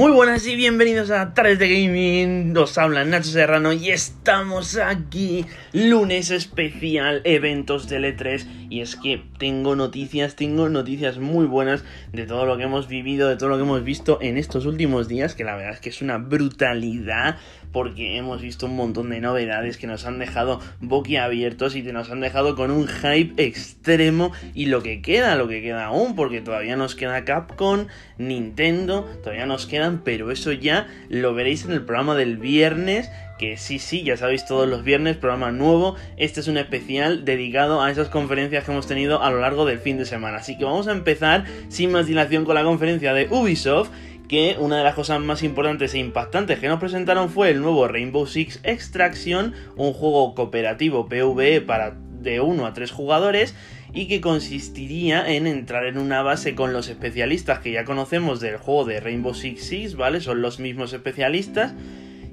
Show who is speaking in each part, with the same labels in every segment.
Speaker 1: Muy buenas y bienvenidos a 3 de Gaming. Nos habla Nacho Serrano y estamos aquí. Lunes especial, eventos de E3. Y es que tengo noticias, tengo noticias muy buenas de todo lo que hemos vivido, de todo lo que hemos visto en estos últimos días. Que la verdad es que es una brutalidad. Porque hemos visto un montón de novedades que nos han dejado boquiabiertos y que nos han dejado con un hype extremo. Y lo que queda, lo que queda aún, porque todavía nos queda Capcom, Nintendo, todavía nos quedan, pero eso ya lo veréis en el programa del viernes que sí, sí, ya sabéis todos los viernes, programa nuevo. Este es un especial dedicado a esas conferencias que hemos tenido a lo largo del fin de semana. Así que vamos a empezar sin más dilación con la conferencia de Ubisoft que una de las cosas más importantes e impactantes que nos presentaron fue el nuevo Rainbow Six Extraction, un juego cooperativo PvE para de 1 a 3 jugadores y que consistiría en entrar en una base con los especialistas que ya conocemos del juego de Rainbow Six Siege, ¿vale? Son los mismos especialistas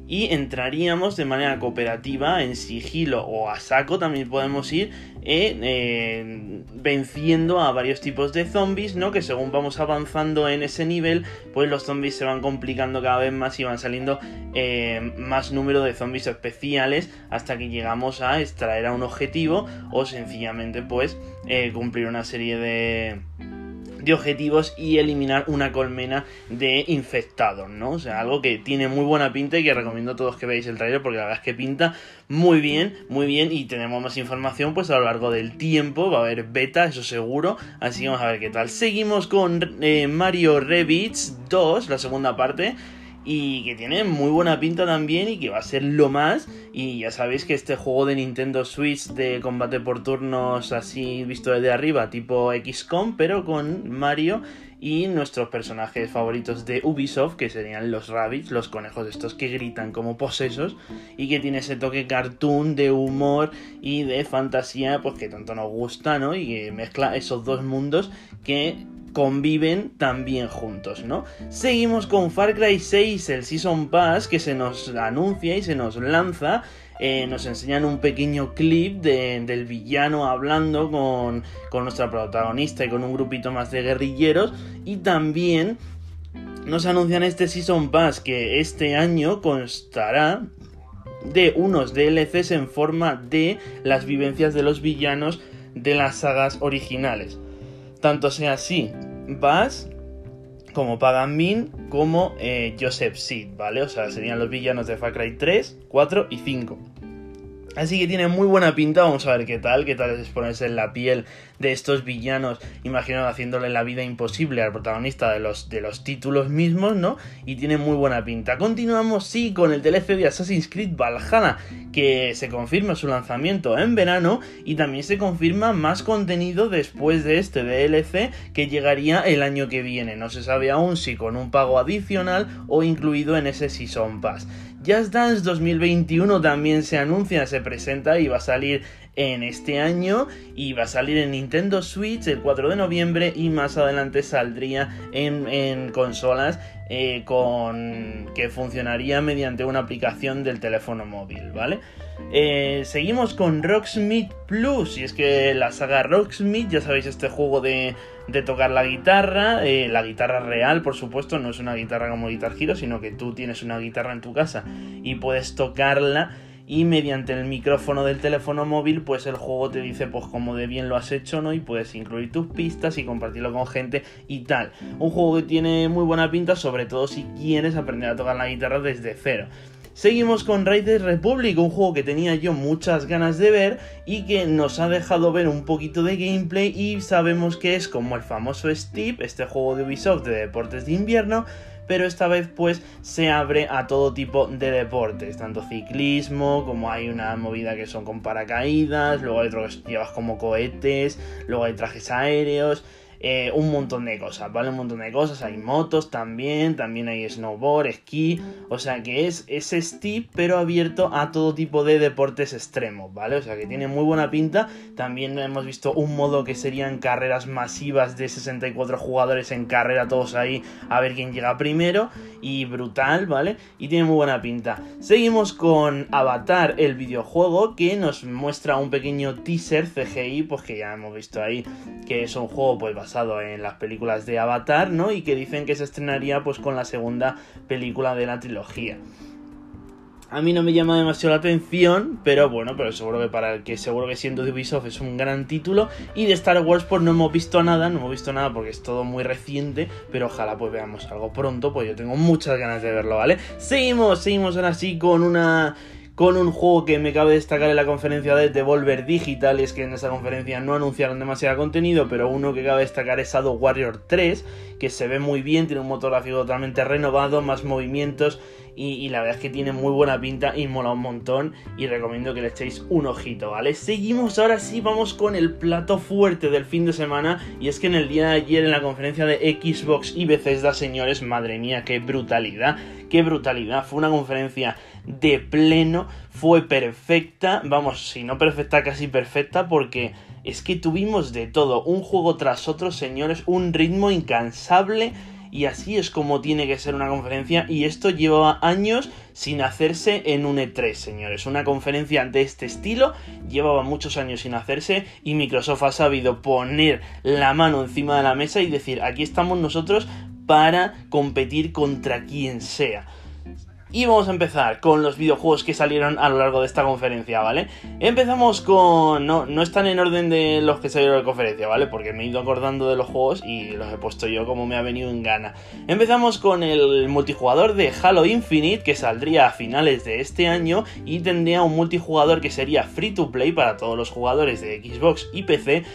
Speaker 1: y entraríamos de manera cooperativa en sigilo o a saco también podemos ir eh, eh, venciendo a varios tipos de zombies no que según vamos avanzando en ese nivel pues los zombies se van complicando cada vez más y van saliendo eh, más número de zombies especiales hasta que llegamos a extraer a un objetivo o sencillamente pues cumplir una serie de de objetivos y eliminar una colmena de infectados, ¿no? O sea, algo que tiene muy buena pinta y que recomiendo a todos que veáis el trailer porque la verdad es que pinta muy bien, muy bien y tenemos más información pues a lo largo del tiempo, va a haber beta, eso seguro, así que vamos a ver qué tal. Seguimos con eh, Mario Rabbids 2, la segunda parte, y que tiene muy buena pinta también y que va a ser lo más. Y ya sabéis que este juego de Nintendo Switch de combate por turnos así visto desde arriba, tipo XCOM, pero con Mario y nuestros personajes favoritos de Ubisoft, que serían los rabbits, los conejos estos que gritan como posesos y que tiene ese toque cartoon de humor y de fantasía, pues que tanto nos gusta, ¿no? Y que mezcla esos dos mundos que conviven también juntos, ¿no? Seguimos con Far Cry 6, el Season Pass, que se nos anuncia y se nos lanza. Eh, nos enseñan un pequeño clip del villano hablando con, con nuestra protagonista y con un grupito más de guerrilleros. Y también nos anuncian este Season Pass que este año constará de unos DLCs en forma de las vivencias de los villanos de las sagas originales. Tanto sea así Bass, como Pagan Min, como eh, Joseph Seed, ¿vale? O sea, serían los villanos de Far Cry 3, 4 y 5. Así que tiene muy buena pinta, vamos a ver qué tal, qué tal es ponerse en la piel de estos villanos, imagino haciéndole la vida imposible al protagonista de los, de los títulos mismos, ¿no? Y tiene muy buena pinta. Continuamos, sí, con el DLC de Assassin's Creed Valhalla, que se confirma su lanzamiento en verano y también se confirma más contenido después de este DLC que llegaría el año que viene. No se sabe aún si con un pago adicional o incluido en ese Season Pass. Just Dance 2021 también se anuncia, se presenta y va a salir en este año y va a salir en Nintendo Switch el 4 de noviembre y más adelante saldría en, consolas eh, con que funcionaría mediante una aplicación del teléfono móvil, ¿vale? Eh, seguimos con Rocksmith Plus y es que la saga Rocksmith, ya sabéis este juego de, tocar la guitarra, eh, la guitarra real por supuesto, no es una guitarra como Guitar Hero, sino que tú tienes una guitarra en tu casa y puedes tocarla y mediante el micrófono del teléfono móvil pues el juego te dice pues cómo de bien lo has hecho no y puedes incluir tus pistas y compartirlo con gente y tal. Un juego que tiene muy buena pinta sobre todo si quieres aprender a tocar la guitarra desde cero Seguimos con Raiders Republic, un juego que tenía yo muchas ganas de ver y que nos ha dejado ver un poquito de gameplay y sabemos que es como el famoso Steep, este juego de Ubisoft de deportes de invierno, pero esta vez pues se abre a todo tipo de deportes, tanto ciclismo, como hay una movida que son con paracaídas, luego hay otro que llevas como cohetes, luego hay trajes aéreos, eh, un montón de cosas, ¿vale? Un montón de cosas, hay motos también, también hay snowboard, esquí, o sea que es ese steep pero abierto a todo tipo de deportes extremos, ¿vale? O sea que tiene muy buena pinta, también hemos visto un modo que serían carreras masivas de 64 jugadores en carrera todos ahí a ver quién llega primero y brutal, ¿vale? Y tiene muy buena pinta. Seguimos con Avatar, el videojuego que nos muestra un pequeño teaser CGI, pues que ya hemos visto ahí que es un juego pues bastante basado en las películas de Avatar, ¿no? Y que dicen que se estrenaría pues con la segunda película de la trilogía. A mí no me llama demasiado la atención, pero bueno, pero seguro que para el que seguro que siendo de Ubisoft es un gran título. Y de Star Wars pues no hemos visto nada, no hemos visto nada porque es todo muy reciente, pero ojalá pues veamos algo pronto, pues yo tengo muchas ganas de verlo, ¿vale? Seguimos, seguimos ahora sí con una con un juego que me cabe destacar en la conferencia de Devolver Digital, y es que en esa conferencia no anunciaron demasiado contenido, pero uno que cabe destacar es Shadow Warrior 3, que se ve muy bien, tiene un motor gráfico totalmente renovado, más movimientos y, la verdad es que tiene muy buena pinta y mola un montón y recomiendo que le echéis un ojito, ¿vale? Seguimos ahora sí, vamos con el plato fuerte del fin de semana y es que en el día de ayer en la conferencia de Xbox y Bethesda, señores, madre mía, qué brutalidad, qué brutalidad, fue una conferencia de pleno, fue perfecta, vamos, si no perfecta, casi perfecta porque es que tuvimos de todo, un juego tras otro, señores, un ritmo incansable y así es como tiene que ser una conferencia y esto llevaba años sin hacerse en un E3, señores. Una conferencia de este estilo llevaba muchos años sin hacerse y Microsoft ha sabido poner la mano encima de la mesa y decir, aquí estamos nosotros para competir contra quien sea. Y vamos a empezar con los videojuegos que salieron a lo largo de esta conferencia, ¿vale? Empezamos con... No, no están en orden de los que salieron de la conferencia, ¿vale? Porque me he ido acordando de los juegos y los he puesto yo como me ha venido en gana. Empezamos con el multijugador de Halo Infinite que saldría a finales de este año y tendría un multijugador que sería free to play para todos los jugadores de Xbox y PC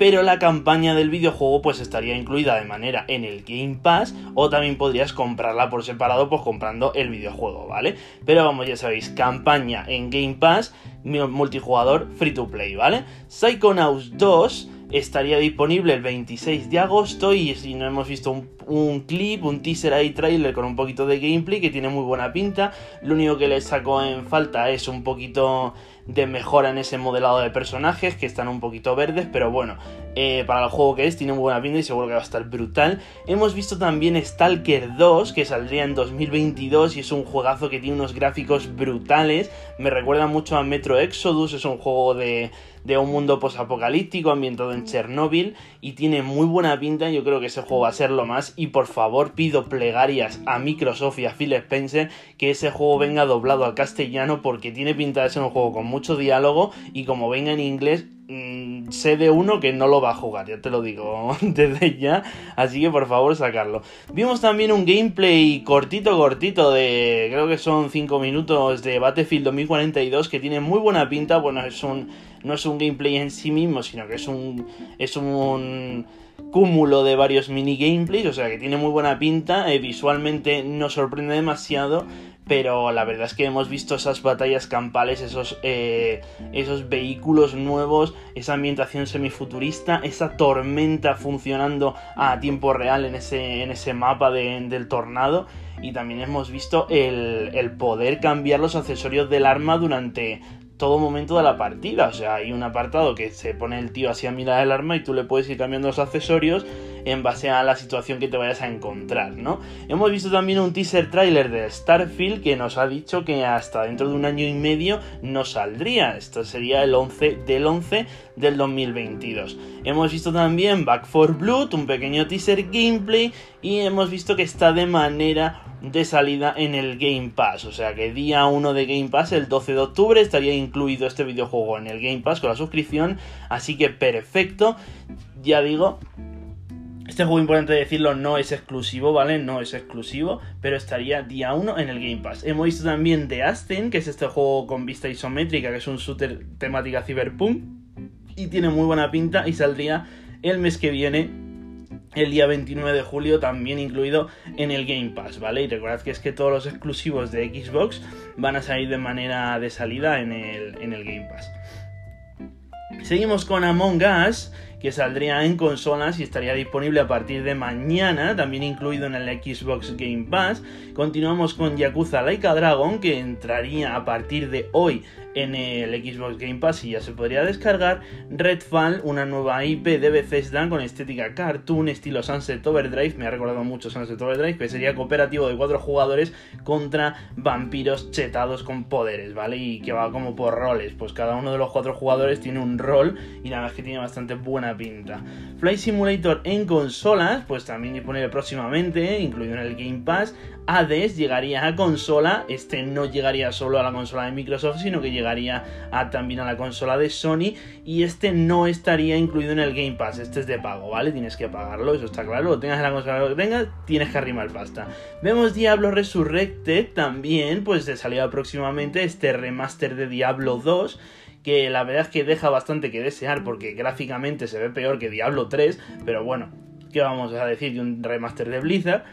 Speaker 1: pero la campaña del videojuego pues estaría incluida de manera en el Game Pass o también podrías comprarla por separado pues comprando el videojuego, ¿vale? Pero vamos, ya sabéis, campaña en Game Pass, multijugador free to play, ¿vale? Psychonauts 2 estaría disponible el 26 de agosto y si no hemos visto un, clip, un teaser ahí trailer con un poquito de gameplay que tiene muy buena pinta, lo único que le saco en falta es un poquito de mejora en ese modelado de personajes que están un poquito verdes, pero bueno, eh, para el juego que es tiene muy buena pinta y seguro que va a estar brutal. Hemos visto también Stalker 2 que saldría en 2022 y es un juegazo que tiene unos gráficos brutales, me recuerda mucho a Metro Exodus, es un juego de, de un mundo posapocalíptico ambientado en Chernóbil y tiene muy buena pinta, yo creo que ese juego va a ser lo más. Y por favor pido plegarias a Microsoft y a Phil Spencer que ese juego venga doblado al castellano porque tiene pinta de ser un juego con mucho diálogo y como venga en inglés mm, sé de uno que no lo va a jugar, ya te lo digo desde ya, así que por favor sacarlo. Vimos también un gameplay cortito, cortito de creo que son 5 minutos de Battlefield 2042 que tiene muy buena pinta, bueno, es un no es un gameplay en sí mismo, sino que es un es un cúmulo de varios mini gameplays, o sea que tiene muy buena pinta, eh, visualmente no sorprende demasiado pero la verdad es que hemos visto esas batallas campales, esos, eh, esos vehículos nuevos, esa ambientación semifuturista, esa tormenta funcionando a tiempo real en ese, en ese mapa del tornado. Y también hemos visto el, el poder cambiar los accesorios del arma durante todo momento de la partida. O sea, hay un apartado que se pone el tío así a mirar el arma y tú le puedes ir cambiando los accesorios en base a la situación que te vayas a encontrar, ¿no? Hemos visto también un teaser trailer de Starfield que nos ha dicho que hasta dentro de un año y medio no saldría. Esto sería el 11 del 11 del 2022. Hemos visto también Back for Blood, un pequeño teaser gameplay y hemos visto que está de manera de salida en el Game Pass. O sea que día 1 de Game Pass, el 12 de octubre, estaría incluido este videojuego en el Game Pass con la suscripción. Así que perfecto. Ya digo, este juego, importante decirlo, no es exclusivo, ¿vale? No es exclusivo, pero estaría día 1 en el Game Pass. Hemos visto también The Aston, que es este juego con vista isométrica, que es un shooter temática cyberpunk. Y tiene muy buena pinta y saldría el mes que viene el día 29 de julio también incluido en el Game Pass, ¿vale? Y recordad que es que todos los exclusivos de Xbox van a salir de manera de salida en el, en el Game Pass. Seguimos con Among Us, que saldría en consolas y estaría disponible a partir de mañana, también incluido en el Xbox Game Pass. Continuamos con Yakuza Laika Dragon, que entraría a partir de hoy en el Xbox Game Pass y ya se podría descargar. Redfall, una nueva IP de Bethesda con estética cartoon, estilo Sunset Overdrive, me ha recordado mucho Sunset Overdrive, que sería cooperativo de cuatro jugadores contra vampiros chetados con poderes, ¿vale? Y que va como por roles, pues cada uno de los cuatro jugadores tiene un rol y la verdad que tiene bastante buena pinta. Flight Simulator en consolas, pues también disponible próximamente, incluido en el Game Pass. Hades llegaría a consola, este no llegaría solo a la consola de Microsoft, sino que llegaría a, también a la consola de Sony y este no estaría incluido en el Game Pass, este es de pago, ¿vale? Tienes que pagarlo, eso está claro, lo tengas en la consola lo que tengas, tienes que arrimar pasta. Vemos Diablo Resurrected también, pues de salida próximamente este remaster de Diablo 2 que la verdad es que deja bastante que desear porque gráficamente se ve peor que Diablo 3, pero bueno, ¿qué vamos a decir de un remaster de Blizzard?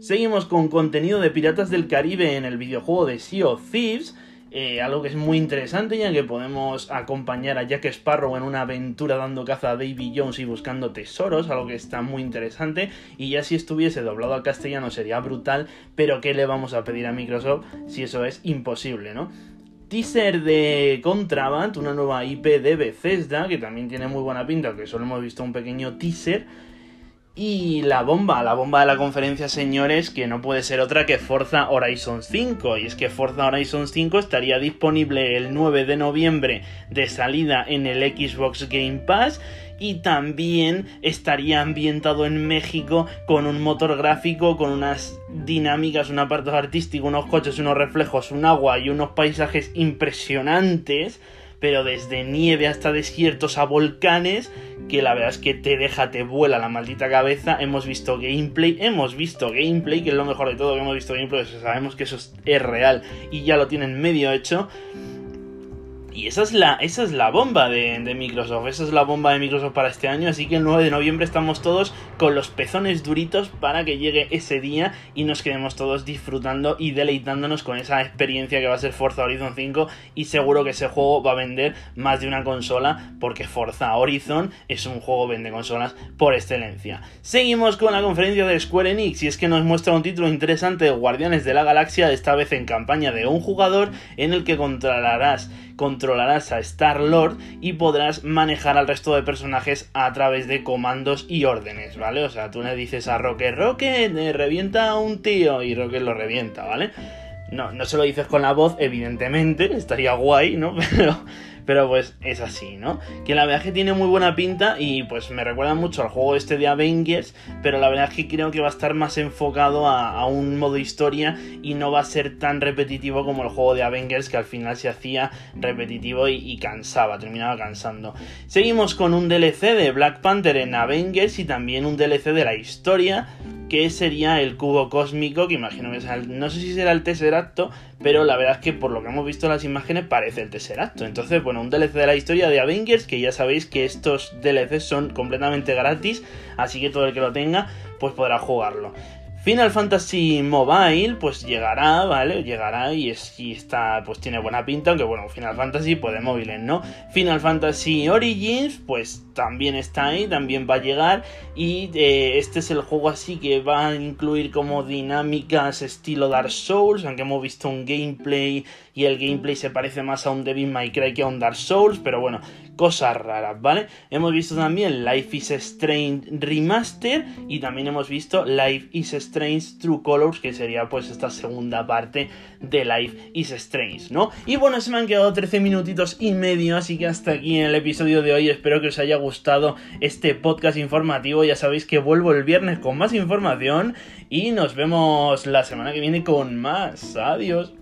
Speaker 1: Seguimos con contenido de Piratas del Caribe en el videojuego de Sea of Thieves. Eh, algo que es muy interesante ya que podemos acompañar a Jack Sparrow en una aventura dando caza a Davy Jones y buscando tesoros, algo que está muy interesante y ya si estuviese doblado al castellano sería brutal, pero ¿qué le vamos a pedir a Microsoft si eso es imposible, ¿no? Teaser de Contraband, una nueva IP de Bethesda que también tiene muy buena pinta, que solo hemos visto un pequeño teaser y la bomba, la bomba de la conferencia, señores, que no puede ser otra que Forza Horizon 5. Y es que Forza Horizon 5 estaría disponible el 9 de noviembre de salida en el Xbox Game Pass. Y también estaría ambientado en México con un motor gráfico, con unas dinámicas, un apartado artístico, unos coches, unos reflejos, un agua y unos paisajes impresionantes pero desde nieve hasta desiertos a volcanes, que la verdad es que te deja, te vuela la maldita cabeza. Hemos visto gameplay, hemos visto gameplay, que es lo mejor de todo que hemos visto gameplay, sabemos que eso es real y ya lo tienen medio hecho. Y esa es la, esa es la bomba de, Microsoft, esa es la bomba de Microsoft para este año, así que el 9 de noviembre estamos todos con los pezones duritos para que llegue ese día y nos quedemos todos disfrutando y deleitándonos con esa experiencia que va a ser Forza Horizon 5 y seguro que ese juego va a vender más de una consola porque Forza Horizon es un juego vende consolas por excelencia. Seguimos con la conferencia de Square Enix y es que nos muestra un título interesante de Guardianes de la Galaxia, esta vez en campaña de un jugador en el que controlarás controlarás a Star-Lord y podrás manejar al resto de personajes a través de comandos y órdenes, ¿vale? O sea, tú le dices a Rocket, Rocket, eh, revienta a un tío y Rocket lo revienta, ¿vale? No, no se lo dices con la voz, evidentemente, estaría guay, ¿no? Pero pero pues es así, ¿no? Que la verdad es que tiene muy buena pinta y pues me recuerda mucho al juego este de Avengers, pero la verdad es que creo que va a estar más enfocado a, un modo historia y no va a ser tan repetitivo como el juego de Avengers que al final se hacía repetitivo y, y cansaba, terminaba cansando. Seguimos con un DLC de Black Panther en Avengers y también un DLC de la historia que sería el cubo cósmico, que imagino que no sé si será el Tesseracto, pero la verdad es que por lo que hemos visto en las imágenes parece el Tesseracto. Entonces, bueno, un DLC de la historia de Avengers, que ya sabéis que estos DLCs son completamente gratis, así que todo el que lo tenga, pues podrá jugarlo. Final Fantasy Mobile, pues llegará, ¿vale? Llegará y, es, está, pues tiene buena pinta, aunque bueno, Final Fantasy pues de móviles, ¿no? Final Fantasy Origins, pues también está ahí, también va a llegar y eh, este es el juego así que va a incluir como dinámicas estilo Dark Souls, aunque hemos visto un gameplay y el gameplay se parece más a un Devil May Cry que a un Dark Souls, pero bueno, cosas raras, ¿vale? Hemos visto también Life is Strange Remaster y también hemos visto Life is Strange True Colors, que sería pues esta segunda parte de Life is Strange, ¿no? Y bueno, se me han quedado 13 minutitos y medio, así que hasta aquí en el episodio de hoy, espero que os haya gustado este podcast informativo, ya sabéis que vuelvo el viernes con más información y nos vemos la semana que viene con más, adiós.